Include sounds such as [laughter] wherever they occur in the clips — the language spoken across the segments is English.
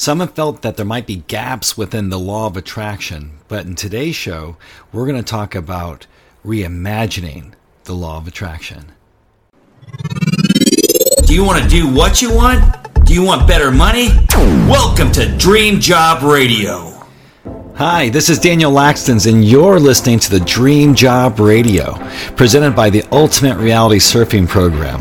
Some have felt that there might be gaps within the law of attraction, but in today's show, we're going to talk about reimagining the law of attraction. Do you want to do what you want? Do you want better money? Welcome to Dream Job Radio. Hi, this is Daniel Laxtons, and you're listening to the Dream Job Radio, presented by the Ultimate Reality Surfing Program.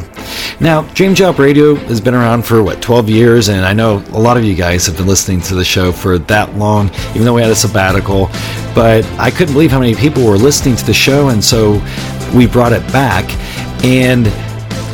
Now, Dream Job Radio has been around for what 12 years, and I know a lot of you guys have been listening to the show for that long, even though we had a sabbatical. But I couldn't believe how many people were listening to the show, and so we brought it back. And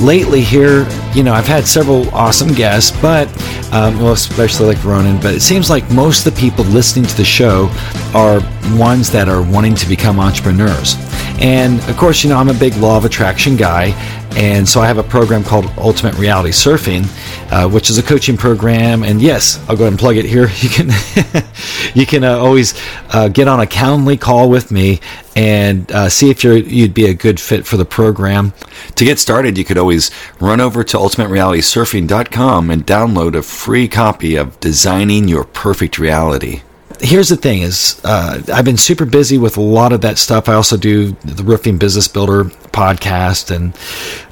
lately here, you know, I've had several awesome guests, but um, well, especially like Ronan. But it seems like most of the people listening to the show are ones that are wanting to become entrepreneurs. And of course, you know, I'm a big law of attraction guy, and so I have a program called Ultimate Reality Surfing, uh, which is a coaching program. And yes, I'll go ahead and plug it here. [laughs] You can [laughs] you can uh, always uh, get on a Calendly call with me and uh, see if you're you'd be a good fit for the program. To get started, you could always run over to ultimaterealitysurfing.com and download a free copy of Designing Your Perfect Reality here's the thing is uh, i've been super busy with a lot of that stuff. I also do the roofing business builder podcast and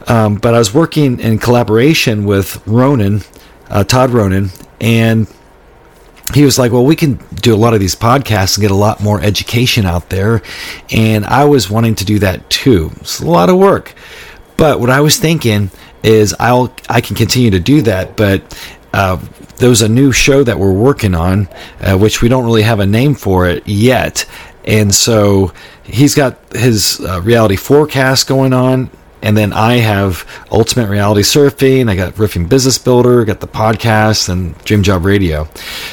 um, but i was working in collaboration with ronan uh, todd ronan and he was like well we can do a lot of these podcasts and get a lot more education out there. And i was wanting to do that too. It's a lot of work. But what i was thinking is i'll i can continue to do that but uh, there was a new show that we're working on, uh, which we don't really have a name for it yet. And so he's got his uh, reality forecast going on. And then I have Ultimate Reality Surfing. I got Roofing Business Builder, got the podcast, and Dream Job Radio.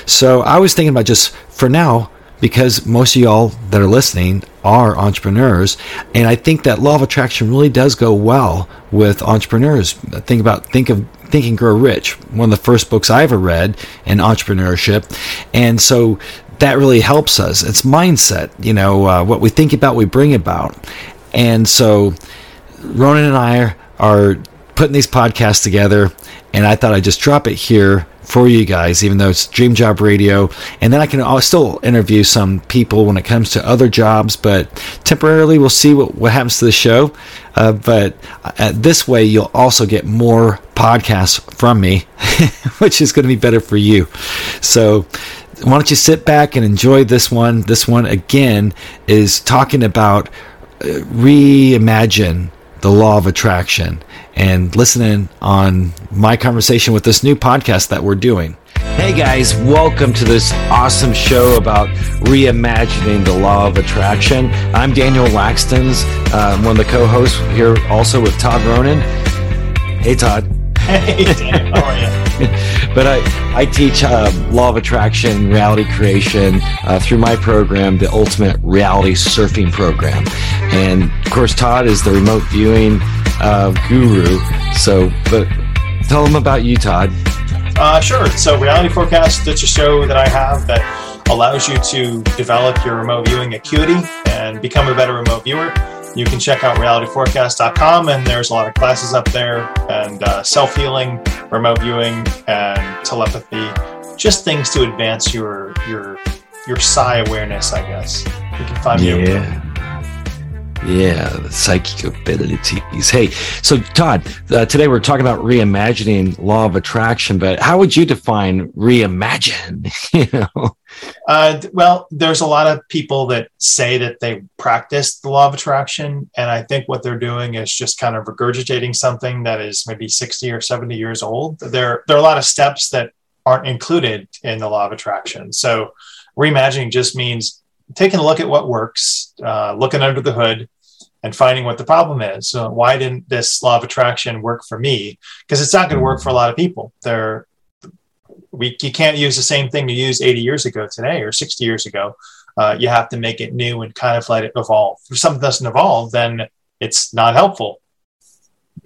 So I was thinking about just for now, because most of y'all that are listening are entrepreneurs. And I think that law of attraction really does go well with entrepreneurs. Think about, think of Think and Grow Rich, one of the first books I ever read in entrepreneurship. And so that really helps us. It's mindset, you know, uh, what we think about, we bring about. And so Ronan and I are, are putting these podcasts together, and I thought I'd just drop it here for you guys, even though it's Dream Job Radio. And then I can still interview some people when it comes to other jobs, but temporarily we'll see what, what happens to the show. Uh, but uh, this way, you'll also get more podcasts from me, [laughs] which is going to be better for you. So, why don't you sit back and enjoy this one? This one, again, is talking about uh, reimagine the law of attraction and listening on my conversation with this new podcast that we're doing. Hey guys, welcome to this awesome show about reimagining the law of attraction. I'm Daniel Laxtons, uh, one of the co hosts here also with Todd Ronan. Hey, Todd. Hey, Dan, how are you? [laughs] but I, I teach uh, law of attraction, reality creation uh, through my program, the Ultimate Reality Surfing Program. And of course, Todd is the remote viewing uh, guru. So, but tell them about you, Todd. Uh, sure. So, Reality Forecast, it's a show that I have that allows you to develop your remote viewing acuity and become a better remote viewer. You can check out realityforecast.com, and there's a lot of classes up there, and uh, self healing, remote viewing, and telepathy. Just things to advance your your your psi awareness, I guess. You can find me. Yeah. Yeah, psychic abilities. Hey, so Todd, uh, today we're talking about reimagining law of attraction, but how would you define reimagine? [laughs] you know, uh, well, there's a lot of people that say that they practice the law of attraction, and I think what they're doing is just kind of regurgitating something that is maybe 60 or 70 years old. There, there are a lot of steps that aren't included in the law of attraction. So, reimagining just means taking a look at what works, uh, looking under the hood, and finding what the problem is. So why didn't this law of attraction work for me? Because it's not going to work for a lot of people. There, we you can't use the same thing you used 80 years ago today or 60 years ago. Uh, you have to make it new and kind of let it evolve. If something doesn't evolve, then it's not helpful.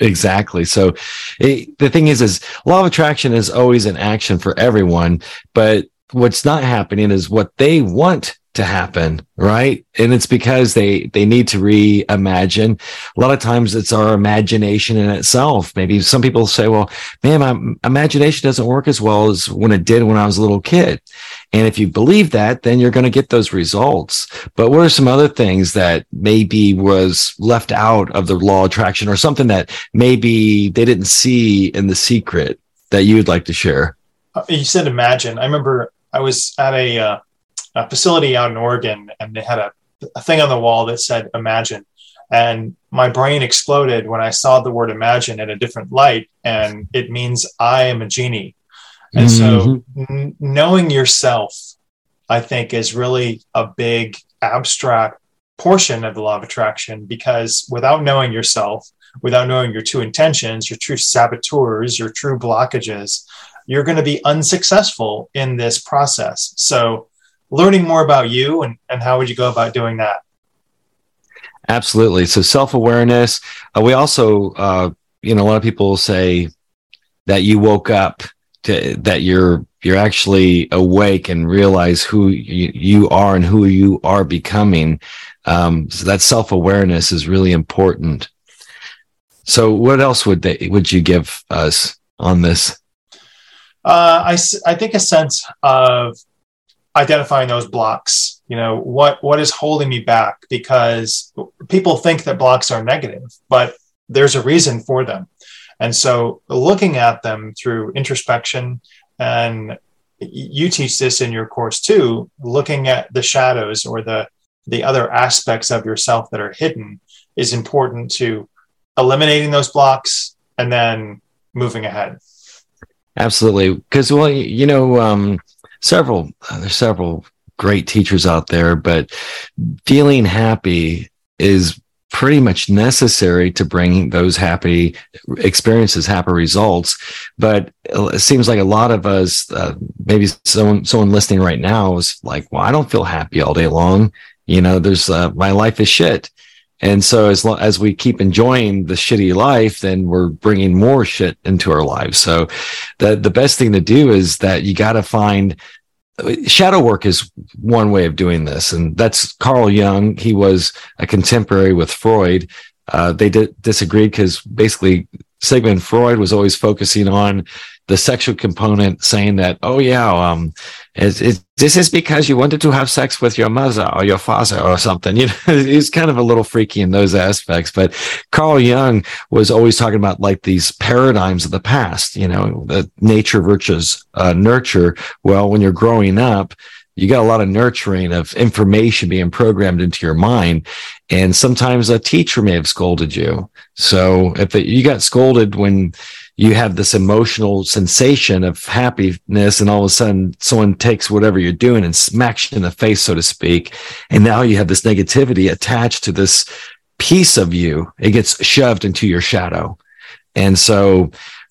Exactly. So it, the thing is, is law of attraction is always an action for everyone, but what's not happening is what they want to happen right? And it's because they they need to reimagine. A lot of times it's our imagination in itself. Maybe some people say well man my imagination doesn't work as well as when it did when i was a little kid. And if you believe that then you're going to get those results. But what are some other things that maybe was left out of the law of attraction or something that maybe they didn't see in the secret that you'd like to share? Uh, you said imagine. I remember i was at a uh a facility out in Oregon, and they had a, a thing on the wall that said "Imagine," and my brain exploded when I saw the word "imagine" in a different light, and it means I am a genie. And mm-hmm. so, n- knowing yourself, I think, is really a big abstract portion of the law of attraction because without knowing yourself, without knowing your true intentions, your true saboteurs, your true blockages, you're going to be unsuccessful in this process. So, learning more about you and, and how would you go about doing that? Absolutely. So self awareness. Uh, we also, uh, you know, a lot of people say that you woke up to that you're you're actually awake and realize who you, you are and who you are becoming. Um, so that self awareness is really important. So, what else would they would you give us on this? Uh, I I think a sense of identifying those blocks you know what what is holding me back because people think that blocks are negative but there's a reason for them. And so looking at them through introspection and you teach this in your course too looking at the shadows or the the other aspects of yourself that are hidden is important to eliminating those blocks and then moving ahead absolutely because well you know um several uh, there's several great teachers out there, but feeling happy is pretty much necessary to bring those happy experiences, happy results. But it seems like a lot of us, uh, maybe someone someone listening right now is like, "Well, I don't feel happy all day long." You know, there's uh, my life is shit. And so as long as we keep enjoying the shitty life, then we're bringing more shit into our lives. So the, the best thing to do is that you got to find shadow work is one way of doing this. And that's Carl Jung. He was a contemporary with Freud. Uh, they disagreed because basically Sigmund Freud was always focusing on the sexual component, saying that, oh yeah, um, it's, it's, this is because you wanted to have sex with your mother or your father or something. [laughs] You know, he's kind of a little freaky in those aspects. But Carl Jung was always talking about like these paradigms of the past. You know, the nature versus uh, nurture. Well, when you're growing up, you got a lot of nurturing of information being programmed into your mind. And sometimes a teacher may have scolded you. So if it, you got scolded when you have this emotional sensation of happiness and all of a sudden someone takes whatever you're doing and smacks you in the face, so to speak. And now you have this negativity attached to this piece of you. It gets shoved into your shadow. And so,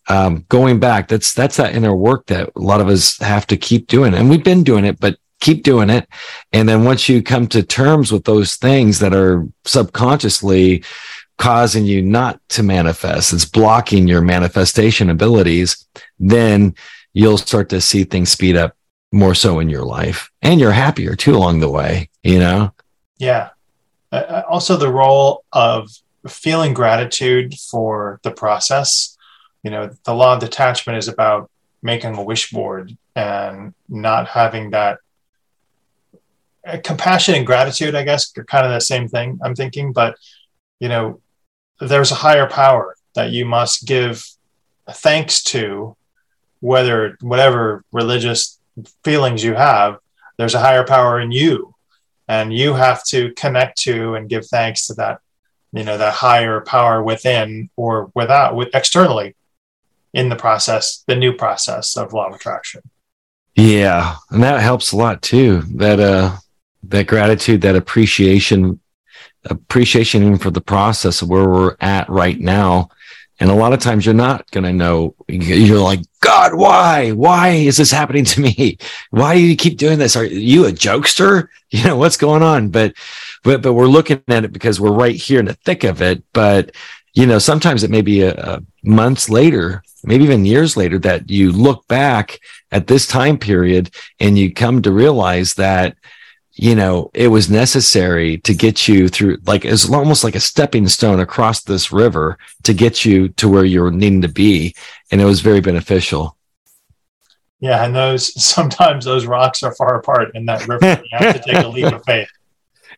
um, going back, that's, that's that inner work that a lot of us have to keep doing. And we've been doing it, but keep doing it. And then once you come to terms with those things that are subconsciously causing you not to manifest, it's blocking your manifestation abilities, then you'll start to see things speed up more so in your life. And you're happier too along the way, you know? Yeah. Uh, uh also, the role of feeling gratitude for the process. You know, the law of detachment is about making a wish board and not having that compassion and gratitude, I guess, are kind of the same thing. I'm thinking, but you know, there's a higher power that you must give thanks to, whether whatever religious feelings you have, there's a higher power in you, and you have to connect to and give thanks to that, you know, that higher power within or without, with externally, in the process, the new process of law of attraction. Yeah, and that helps a lot too. That uh, that gratitude, that appreciation appreciation for the process of where we're at right now. And a lot of times you're not going to know. You're like, God, why? Why is this happening to me? Why do you keep doing this? Are you a jokester? [laughs] You know, what's going on? But, but, but we're looking at it because we're right here in the thick of it. But you know, sometimes it may be a, a months later, maybe even years later that you look back at this time period and you come to realize that you know, it was necessary to get you through, like, it's almost like a stepping stone across this river to get you to where you're needing to be. And it was very beneficial. Yeah. And those, [laughs] sometimes those rocks are far apart in that river. You have to take a leap of faith.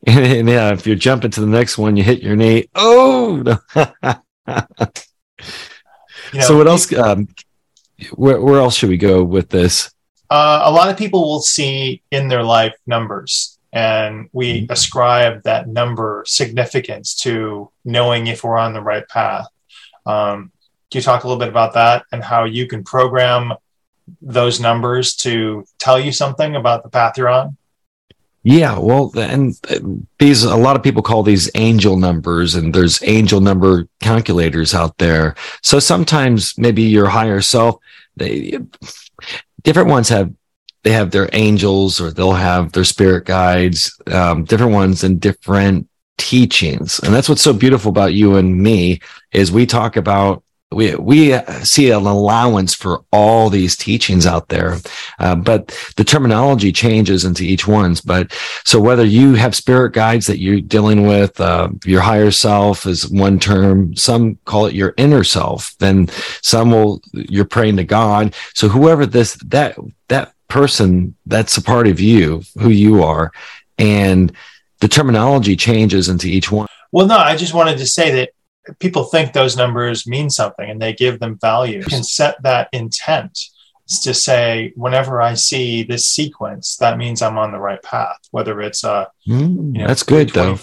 And, [laughs] [laughs] and yeah, if you're jumping to the next one, you hit your knee. Oh, you know, so what else? Um, where, where else should we go with this? Uh, a lot of people will see in their life numbers, and we mm-hmm. ascribe that number significance to knowing if we're on the right path. Um, can you talk a little bit about that and how you can program those numbers to tell you something about the path you're on? Yeah, well, and these a lot of people call these angel numbers, and there's angel number calculators out there. So sometimes maybe your higher self, they different ones have they have their angels or they'll have their spirit guides, um, different ones and different teachings. And that's what's so beautiful about you and me is we talk about we we see an allowance for all these teachings out there, uh, but the terminology changes into each one's. But so whether you have spirit guides that you're dealing with, uh, your higher self is one term. Some call it your inner self. Then some will you're praying to God. So whoever this that that person that's a part of you, who you are, and the terminology changes into each one. Well, no, I just wanted to say that people think those numbers mean something and they give them value. You can set that intent to say, whenever I see this sequence, that means I'm on the right path, whether it's a mm, you know, that's good though.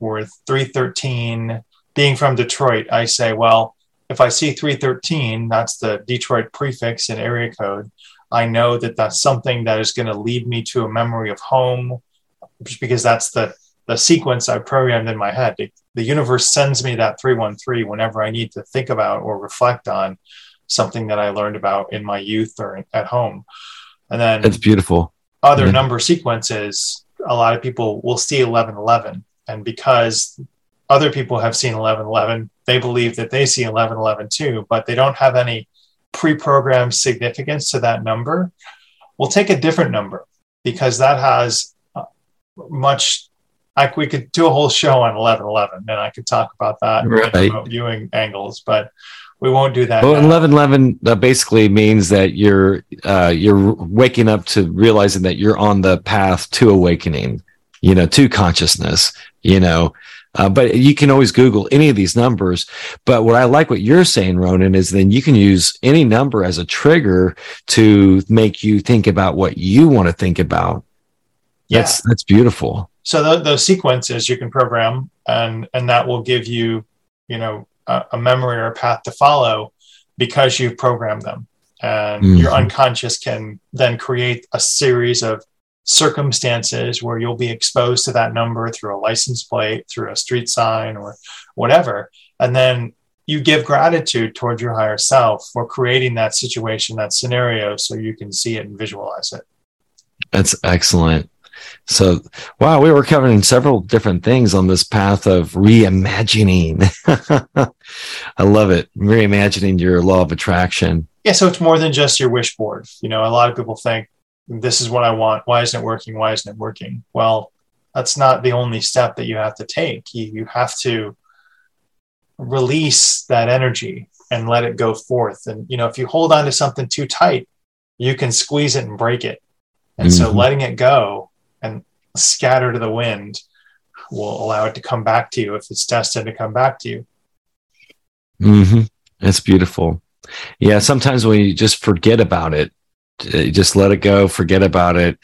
or 313. Being from Detroit, I say, well, if I see 313, that's the Detroit prefix and area code. I know that that's something that is going to lead me to a memory of home, because that's the the sequence I programmed in my head. It, the universe sends me that 313 whenever I need to think about or reflect on something that I learned about in my youth or at home. And then it's beautiful. Other yeah. number sequences, a lot of people will see 1111. And because other people have seen 1111, they believe that they see 1111 too, but they don't have any pre programmed significance to that number. We'll take a different number because that has uh, much I, we could do a whole show on 1111 and I could talk about that right. viewing angles, but we won't do that. Well, 1111 uh, basically means that you're uh, you're waking up to realizing that you're on the path to awakening, you know, to consciousness, you know. Uh, but you can always Google any of these numbers. But what I like what you're saying, Ronan, is then you can use any number as a trigger to make you think about what you want to think about. Yeah. That's that's beautiful so th- those sequences you can program and and that will give you you know a, a memory or a path to follow because you've programmed them. And mm-hmm. your unconscious can then create a series of circumstances where you'll be exposed to that number through a license plate through a street sign or whatever. And then you give gratitude towards your higher self for creating that situation that scenario so you can see it and visualize it. That's excellent so, wow, we were covering several different things on this path of reimagining. [laughs] I love it. Reimagining your law of attraction. Yeah. So it's more than just your wish board. You know, a lot of people think this is what I want. Why isn't it working? Why isn't it working? Well, that's not the only step that you have to take. You, you have to release that energy and let it go forth. And, you know, if you hold on to something too tight, you can squeeze it and break it. And mm-hmm. so letting it go scatter to the wind will allow it to come back to you if it's destined to come back to you. Mm-hmm. That's beautiful. Yeah, sometimes when you just forget about it, uh, just let it go, forget about it.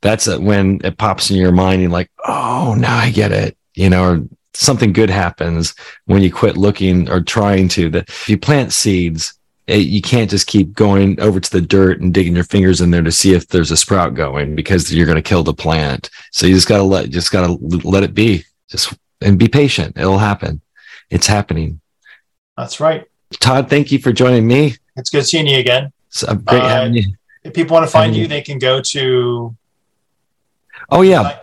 That's when it pops in your mind. And like, oh, now I get it. You know, or something good happens when you quit looking or trying to. That if you plant seeds, it, you can't just keep going over to the dirt and digging your fingers in there to see if there's a sprout going because you're going to kill the plant. So you just got to let, just got to let it be just and be patient. It'll happen. It's happening. That's right. Todd, thank you for joining me. It's good seeing you again. It's great uh, having you. If people want to find you, you, they can go to. Oh yeah,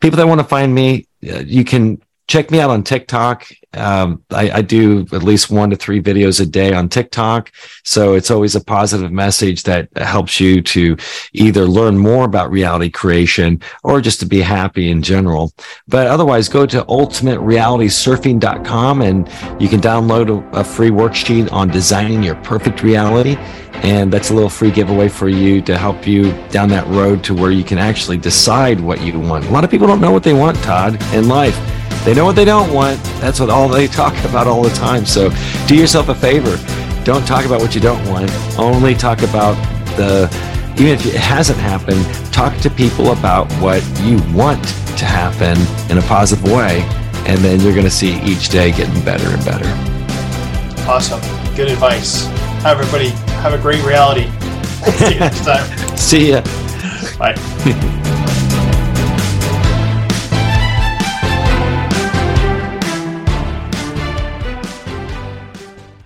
people that want to find me, uh, you can check me out on TikTok. Um, I, I, do at least one to three videos a day on TikTok. So it's always a positive message that helps you to either learn more about reality creation or just to be happy in general. But otherwise, go to ultimaterealitysurfing.com and you can download a, a free worksheet on designing your perfect reality. And that's a little free giveaway for you to help you down that road to where you can actually decide what you want. A lot of people don't know what they want, Todd, in life. They know what they don't want. That's what all they [laughs] talk about all the time. So do yourself a favor. Don't talk about what you don't want. Only talk about the, even if it hasn't happened, talk to people about what you want to happen in a positive way. And then you're going to see each day getting better and better. Awesome. Good advice. Hi, everybody. Have a great reality. [laughs] See you next time. see ya. Bye. [laughs]